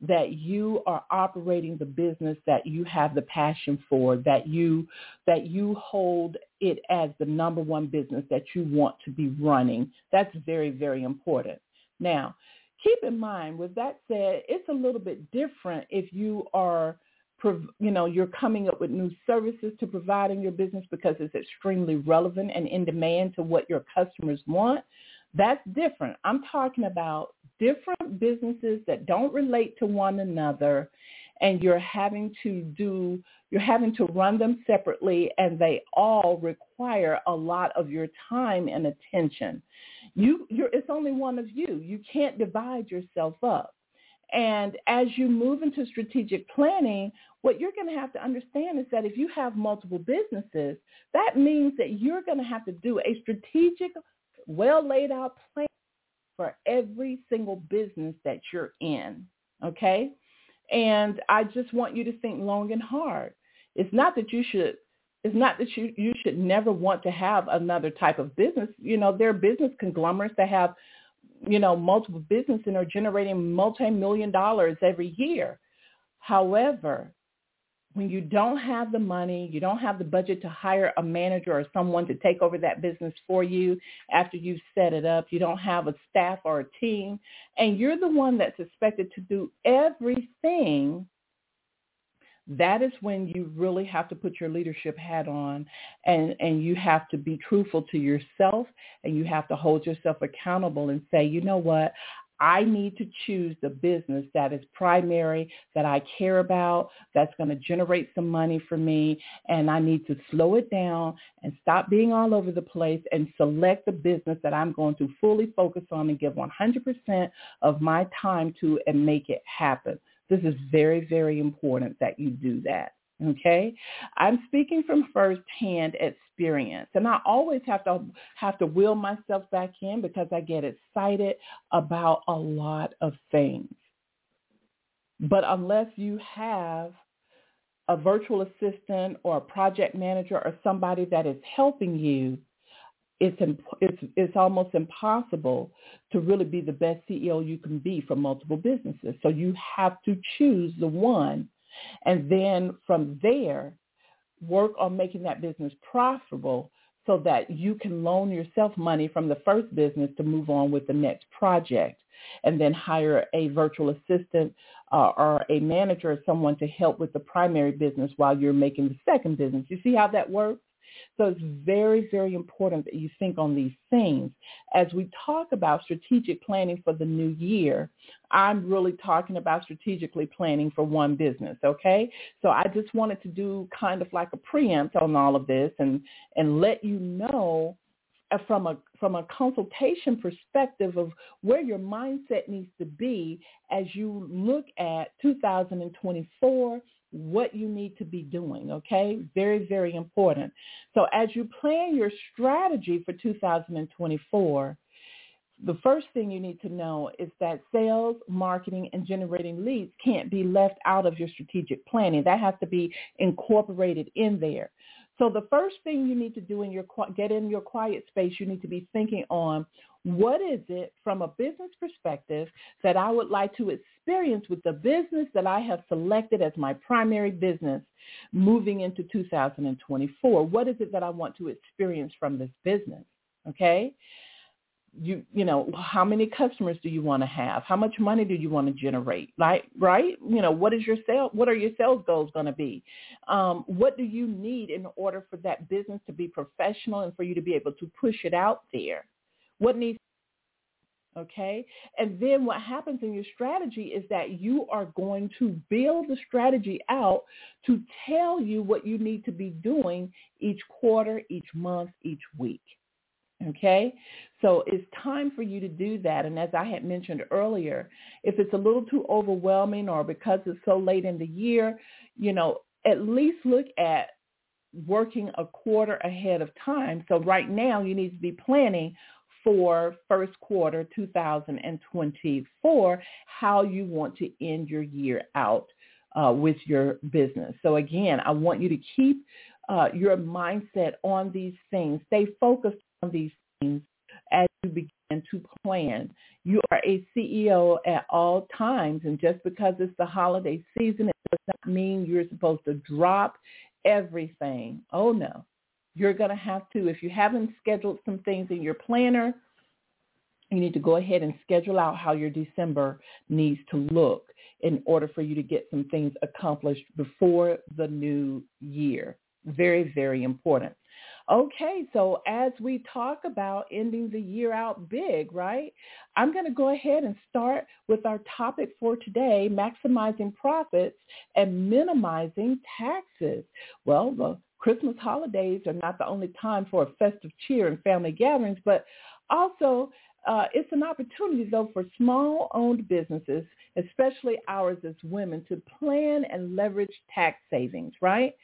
that you are operating the business that you have the passion for, that you that you hold it as the number one business that you want to be running. That's very, very important. Now, keep in mind, with that said, it's a little bit different if you are, you know, you're coming up with new services to provide in your business because it's extremely relevant and in demand to what your customers want. That's different. I'm talking about different businesses that don't relate to one another and you're having to do you're having to run them separately and they all require a lot of your time and attention. You you're it's only one of you. You can't divide yourself up. And as you move into strategic planning what you're going to have to understand is that if you have multiple businesses that means that you're going to have to do a strategic well laid out plan for every single business that you're in okay and i just want you to think long and hard it's not that you should it's not that you you should never want to have another type of business. You know, there are business conglomerates that have, you know, multiple businesses and are generating multi-million dollars every year. However, when you don't have the money, you don't have the budget to hire a manager or someone to take over that business for you after you've set it up, you don't have a staff or a team, and you're the one that's expected to do everything that is when you really have to put your leadership hat on and, and you have to be truthful to yourself and you have to hold yourself accountable and say, you know what, I need to choose the business that is primary, that I care about, that's going to generate some money for me, and I need to slow it down and stop being all over the place and select the business that I'm going to fully focus on and give 100% of my time to and make it happen. This is very, very important that you do that. Okay, I'm speaking from firsthand experience, and I always have to have to will myself back in because I get excited about a lot of things. But unless you have a virtual assistant or a project manager or somebody that is helping you, it's, it's, it's almost impossible to really be the best CEO you can be for multiple businesses. So you have to choose the one And then from there, work on making that business profitable so that you can loan yourself money from the first business to move on with the next project and then hire a virtual assistant uh, or a manager or someone to help with the primary business while you're making the second business. You see how that works? So it's very, very important that you think on these things. As we talk about strategic planning for the new year, I'm really talking about strategically planning for one business, okay? So I just wanted to do kind of like a preempt on all of this and, and let you know uh, from a from a consultation perspective of where your mindset needs to be as you look at 2024 what you need to be doing, okay? Very, very important. So as you plan your strategy for 2024, the first thing you need to know is that sales, marketing, and generating leads can't be left out of your strategic planning. That has to be incorporated in there. So the first thing you need to do in your get in your quiet space, you need to be thinking on what is it from a business perspective that I would like to experience with the business that I have selected as my primary business moving into 2024? What is it that I want to experience from this business? Okay you you know how many customers do you want to have? How much money do you want to generate? Right right? You know what is your sale what are your sales goals going to be? Um, what do you need in order for that business to be professional and for you to be able to push it out there? What needs okay? And then what happens in your strategy is that you are going to build the strategy out to tell you what you need to be doing each quarter each month each week Okay, so it's time for you to do that. And as I had mentioned earlier, if it's a little too overwhelming or because it's so late in the year, you know, at least look at working a quarter ahead of time. So right now you need to be planning for first quarter 2024, how you want to end your year out uh, with your business. So again, I want you to keep uh, your mindset on these things. Stay focused these things as you begin to plan. You are a CEO at all times, and just because it's the holiday season, it does not mean you're supposed to drop everything. Oh no. You're going to have to, if you haven't scheduled some things in your planner, you need to go ahead and schedule out how your December needs to look in order for you to get some things accomplished before the new year. Very, very important. Okay, so as we talk about ending the year out big, right? I'm going to go ahead and start with our topic for today, maximizing profits and minimizing taxes. Well, the Christmas holidays are not the only time for a festive cheer and family gatherings, but also uh, it's an opportunity, though, for small-owned businesses, especially ours as women, to plan and leverage tax savings, right?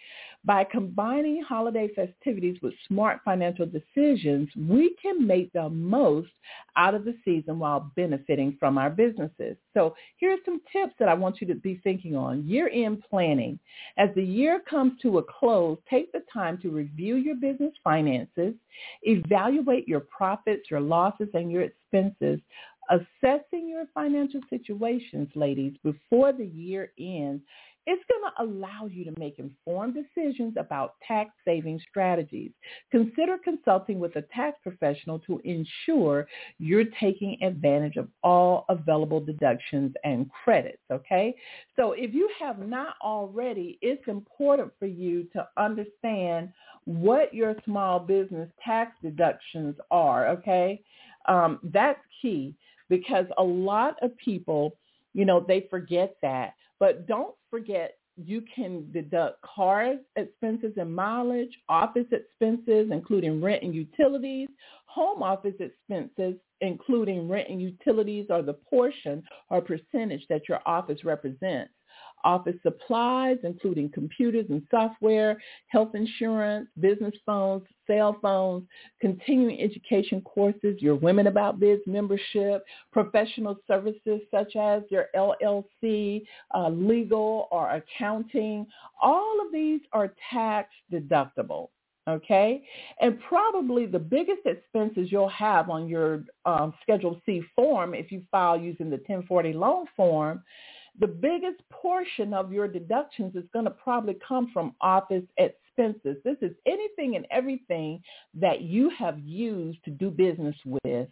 By combining holiday festivities with smart financial decisions, we can make the most out of the season while benefiting from our businesses. So here's some tips that I want you to be thinking on. Year-end planning. As the year comes to a close, take the time to review your business finances, evaluate your profits, your losses, and your expenses assessing your financial situations, ladies, before the year ends it's going to allow you to make informed decisions about tax saving strategies. Consider consulting with a tax professional to ensure you're taking advantage of all available deductions and credits, okay? So if you have not already, it's important for you to understand what your small business tax deductions are, okay? Um, that's key because a lot of people, you know, they forget that. But don't forget you can deduct car expenses and mileage, office expenses, including rent and utilities, home office expenses, including rent and utilities, are the portion or percentage that your office represents office supplies, including computers and software, health insurance, business phones, cell phones, continuing education courses, your Women About Biz membership, professional services such as your LLC, uh, legal or accounting. All of these are tax deductible okay? And probably the biggest expenses you'll have on your um, Schedule C form if you file using the 1040 loan form the biggest portion of your deductions is going to probably come from office expenses. This is anything and everything that you have used to do business with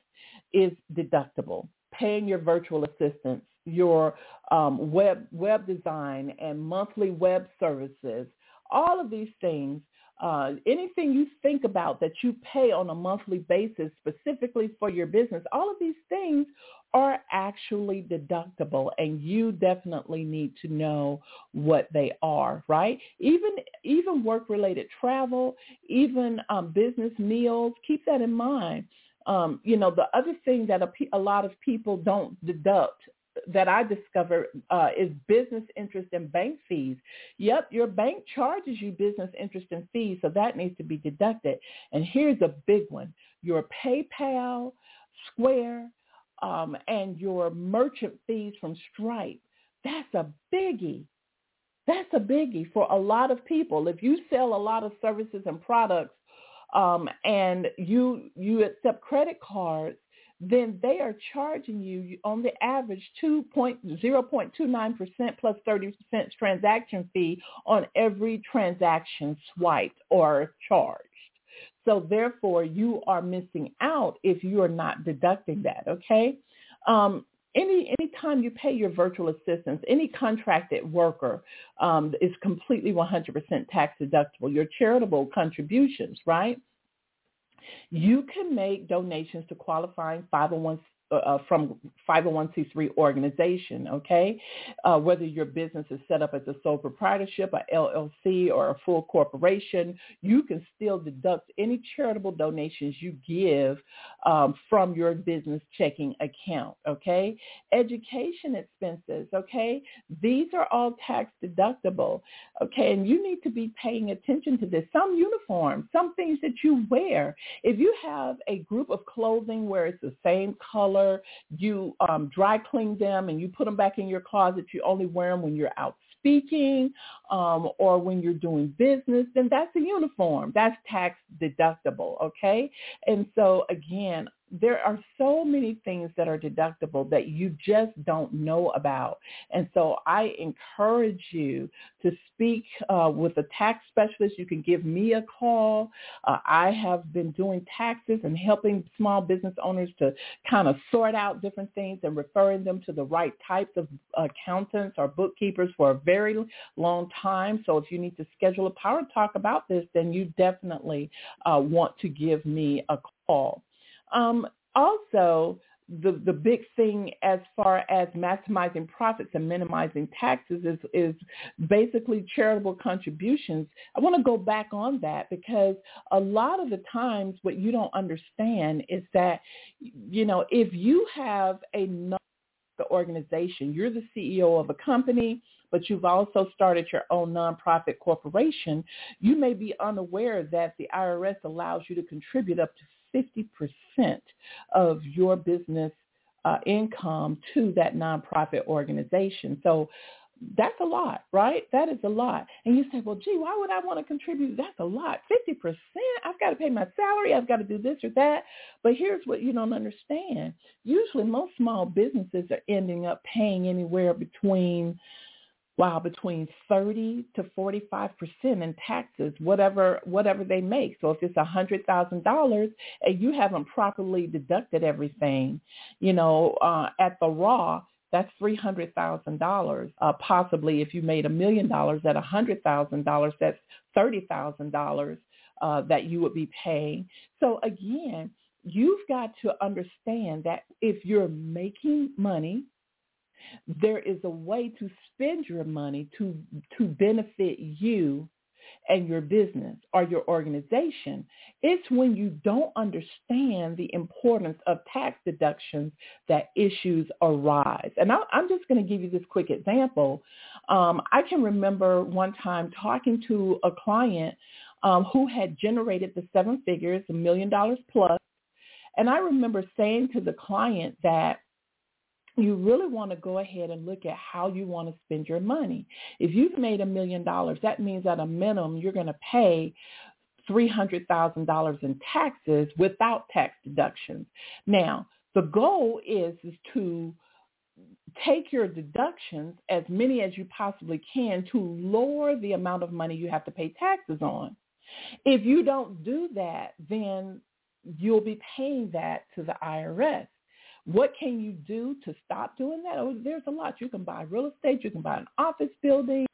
is deductible. Paying your virtual assistants, your um, web web design and monthly web services, all of these things uh, anything you think about that you pay on a monthly basis specifically for your business, all of these things are actually deductible and you definitely need to know what they are, right? Even even work-related travel, even um, business meals, keep that in mind. Um, you know, the other thing that a, a lot of people don't deduct that I discovered uh, is business interest and bank fees. Yep, your bank charges you business interest and fees, so that needs to be deducted. And here's a big one. Your PayPal, Square, um, and your merchant fees from Stripe. That's a biggie. That's a biggie for a lot of people. If you sell a lot of services and products um, and you you accept credit cards, then they are charging you on the average 2.0.29% plus 30% transaction fee on every transaction swiped or charged. So therefore, you are missing out if you are not deducting that, okay? Um, any anytime you pay your virtual assistants, any contracted worker um, is completely 100% tax deductible. Your charitable contributions, right? You can make donations to qualifying 501 uh, uh, from 501c3 organization, okay? Uh, whether your business is set up as a sole proprietorship, a LLC, or a full corporation, you can still deduct any charitable donations you give um, from your business checking account, okay? Education expenses, okay? These are all tax deductible, okay? And you need to be paying attention to this. Some uniforms, some things that you wear. If you have a group of clothing where it's the same color, color. You um, dry clean them and you put them back in your closet. You only wear them when you're out speaking um, or when you're doing business, then that's a uniform. That's tax deductible, okay? And so again, there are so many things that are deductible that you just don't know about. And so I encourage you to speak uh, with a tax specialist. You can give me a call. Uh, I have been doing taxes and helping small business owners to kind of sort out different things and referring them to the right types of accountants or bookkeepers for a very long time. So if you need to schedule a power talk about this, then you definitely uh, want to give me a call. Um, also, the the big thing as far as maximizing profits and minimizing taxes is is basically charitable contributions. I want to go back on that because a lot of the times what you don't understand is that you know if you have a the organization, you're the CEO of a company, but you've also started your own nonprofit corporation, you may be unaware that the IRS allows you to contribute up to 50% of your business uh, income to that nonprofit organization. So that's a lot, right? That is a lot. And you say, well, gee, why would I want to contribute? That's a lot. 50%? I've got to pay my salary. I've got to do this or that. But here's what you don't understand. Usually most small businesses are ending up paying anywhere between wow, between 30 to 45% in taxes, whatever whatever they make. So if it's a $100,000 and you haven't properly deducted everything, you know, uh, at the raw, that's $300,000. Uh, possibly if you made a million dollars at $100,000, that's $30,000 uh, that you would be paying. So again, you've got to understand that if you're making money, there is a way to spend your money to to benefit you and your business or your organization. It's when you don't understand the importance of tax deductions that issues arise. And I, am just going to give you this quick example. Um, I can remember one time talking to a client um, who had generated the seven figures, a million dollars plus. And I remember saying to the client that you really want to go ahead and look at how you want to spend your money. If you've made a million dollars, that means at a minimum you're going to pay $300,000 in taxes without tax deductions. Now, the goal is, is to take your deductions, as many as you possibly can, to lower the amount of money you have to pay taxes on. If you don't do that, then you'll be paying that to the IRS. What can you do to stop doing that? Oh, there's a lot. You can buy real estate. You can buy an office building.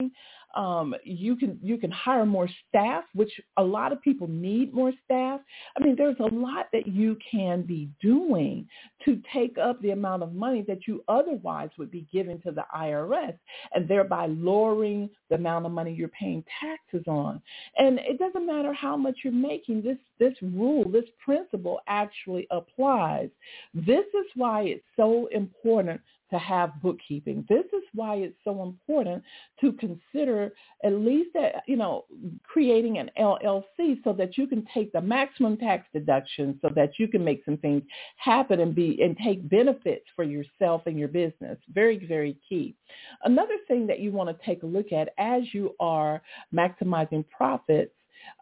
Um, you can you can hire more staff, which a lot of people need more staff. I mean, there's a lot that you can be doing to take up the amount of money that you otherwise would be giving to the IRS, and thereby lowering the amount of money you're paying taxes on. And it doesn't matter how much you're making. This this rule, this principle actually applies. This is why it's so important to have bookkeeping. This is why it's so important to consider at least that, you know, creating an LLC so that you can take the maximum tax deduction so that you can make some things happen and be and take benefits for yourself and your business. Very, very key. Another thing that you want to take a look at as you are maximizing profits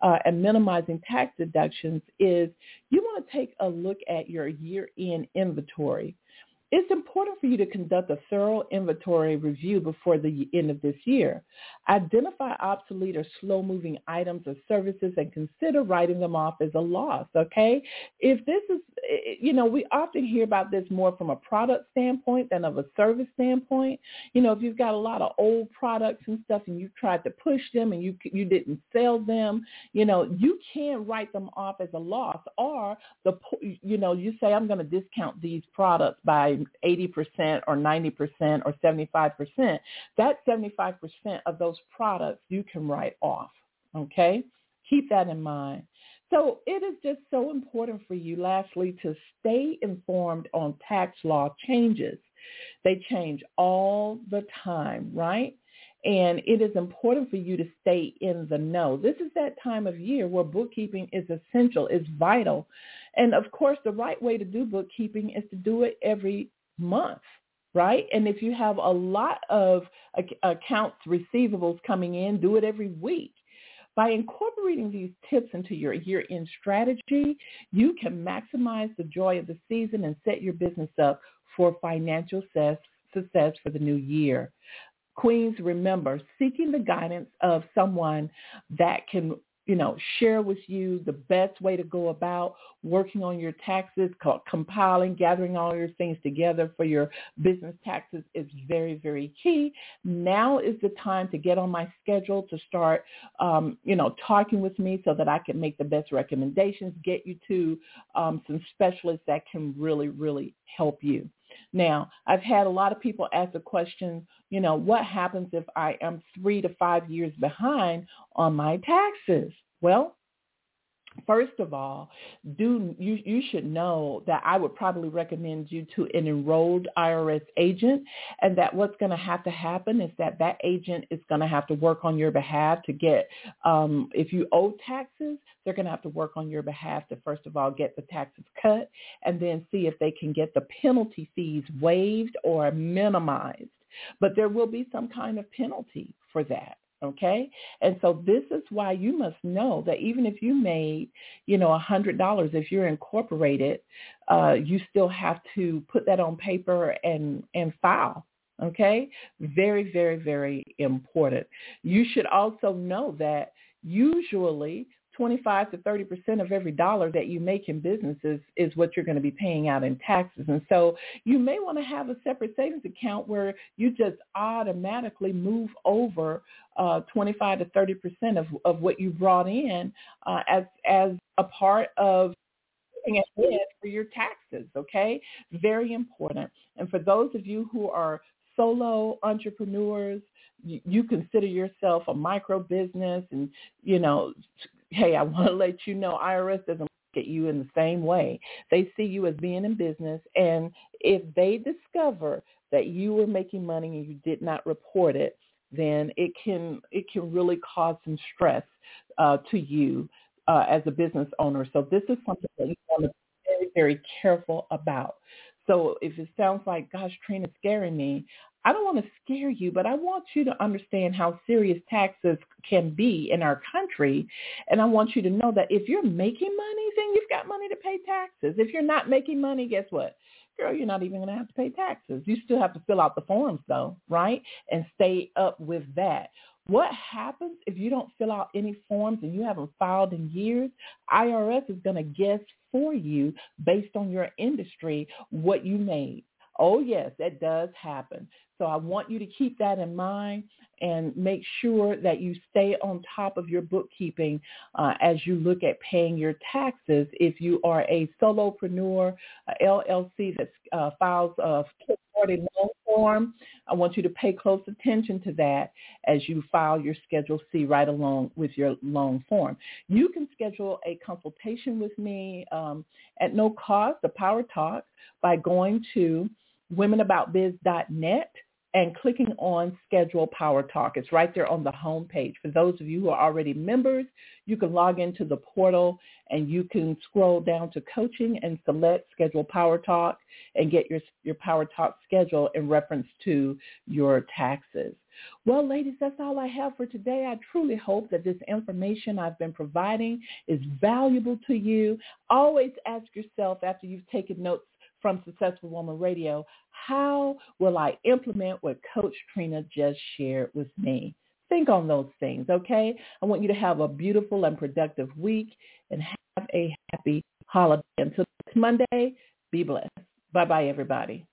uh, and minimizing tax deductions is you want to take a look at your year-end inventory it's important for you to conduct a thorough inventory review before the end of this year. Identify obsolete or slow-moving items or services and consider writing them off as a loss, okay? If this is, eh, eh, you know, we often hear about this more from a product standpoint than of a service standpoint. You know, if you've got a lot of old products and stuff and you tried to push them and you you didn't sell them, you know, you can write them off as a loss or the you know, you say I'm going to discount these products by 80% or 90% or 75%, that 75% of those products you can write off. Okay? Keep that in mind. So it is just so important for you, lastly, to stay informed on tax law changes. They change all the time, right? And it is important for you to stay in the know. This is that time of year where bookkeeping is essential, is vital. And of course, the right way to do bookkeeping is to do it every month, right? And if you have a lot of accounts receivables coming in, do it every week. By incorporating these tips into your year-end strategy, you can maximize the joy of the season and set your business up for financial success, success for the new year. Queens, remember, seeking the guidance of someone that can you know, share with you the best way to go about working on your taxes, compiling, gathering all your things together for your business taxes is very, very key. Now is the time to get on my schedule to start, um, you know, talking with me so that I can make the best recommendations, get you to um, some specialists that can really, really help you. Now, I've had a lot of people ask the question, you know, what happens if I am three to five years behind on my taxes? Well, First of all, do you you should know that I would probably recommend you to an enrolled IRS agent, and that what's going to have to happen is that that agent is going to have to work on your behalf to get. Um, if you owe taxes, they're going to have to work on your behalf to first of all get the taxes cut, and then see if they can get the penalty fees waived or minimized. But there will be some kind of penalty for that. Okay. And so this is why you must know that even if you made, you know, a hundred dollars, if you're incorporated, uh, you still have to put that on paper and, and file. Okay. Very, very, very important. You should also know that usually 25 to 30 percent of every dollar that you make in businesses is what you're going to be paying out in taxes. And so you may want to have a separate savings account where you just automatically move over uh, 25 to 30 percent of, of what you brought in uh, as as a part of for your taxes. Okay, very important. And for those of you who are solo entrepreneurs, you, you consider yourself a micro business and you know hey, I [LAUGHS] want to let you know IRS doesn't look at you in the same way. They see you as being in business, and if they discover that you were making money and you did not report it, then it can it can really cause some stress uh, to you uh, as a business owner. So this is something that you want to be very very careful about. So if it sounds like, gosh, Trina's scaring me, I don't want to scare you, but I want you to understand how serious taxes can be in our country. And I want you to know that if you're making money, then you've got money to pay taxes. If you're not making money, guess what? Girl, you're not even going to have to pay taxes. You still have to fill out the forms though, right? And stay up with that. What happens if you don't fill out any forms and you haven't filed in years? IRS is going to guess for you based on your industry what you made. Oh yes, that does happen. So I want you to keep that in mind and make sure that you stay on top of your bookkeeping uh, as you look at paying your taxes. If you are a solopreneur, a LLC that uh, files a loan form, I want you to pay close attention to that as you file your Schedule C right along with your loan form. You can schedule a consultation with me um, at no cost, a Power Talk, by going to womenaboutbiz.net and clicking on schedule power talk. It's right there on the home page. For those of you who are already members, you can log into the portal and you can scroll down to coaching and select schedule power talk and get your, your power talk schedule in reference to your taxes. Well, ladies, that's all I have for today. I truly hope that this information I've been providing is valuable to you. Always ask yourself after you've taken notes from Successful Woman Radio, how will I implement what Coach Trina just shared with me? Think on those things, okay? I want you to have a beautiful and productive week and have a happy holiday. Until next Monday, be blessed. Bye-bye, everybody.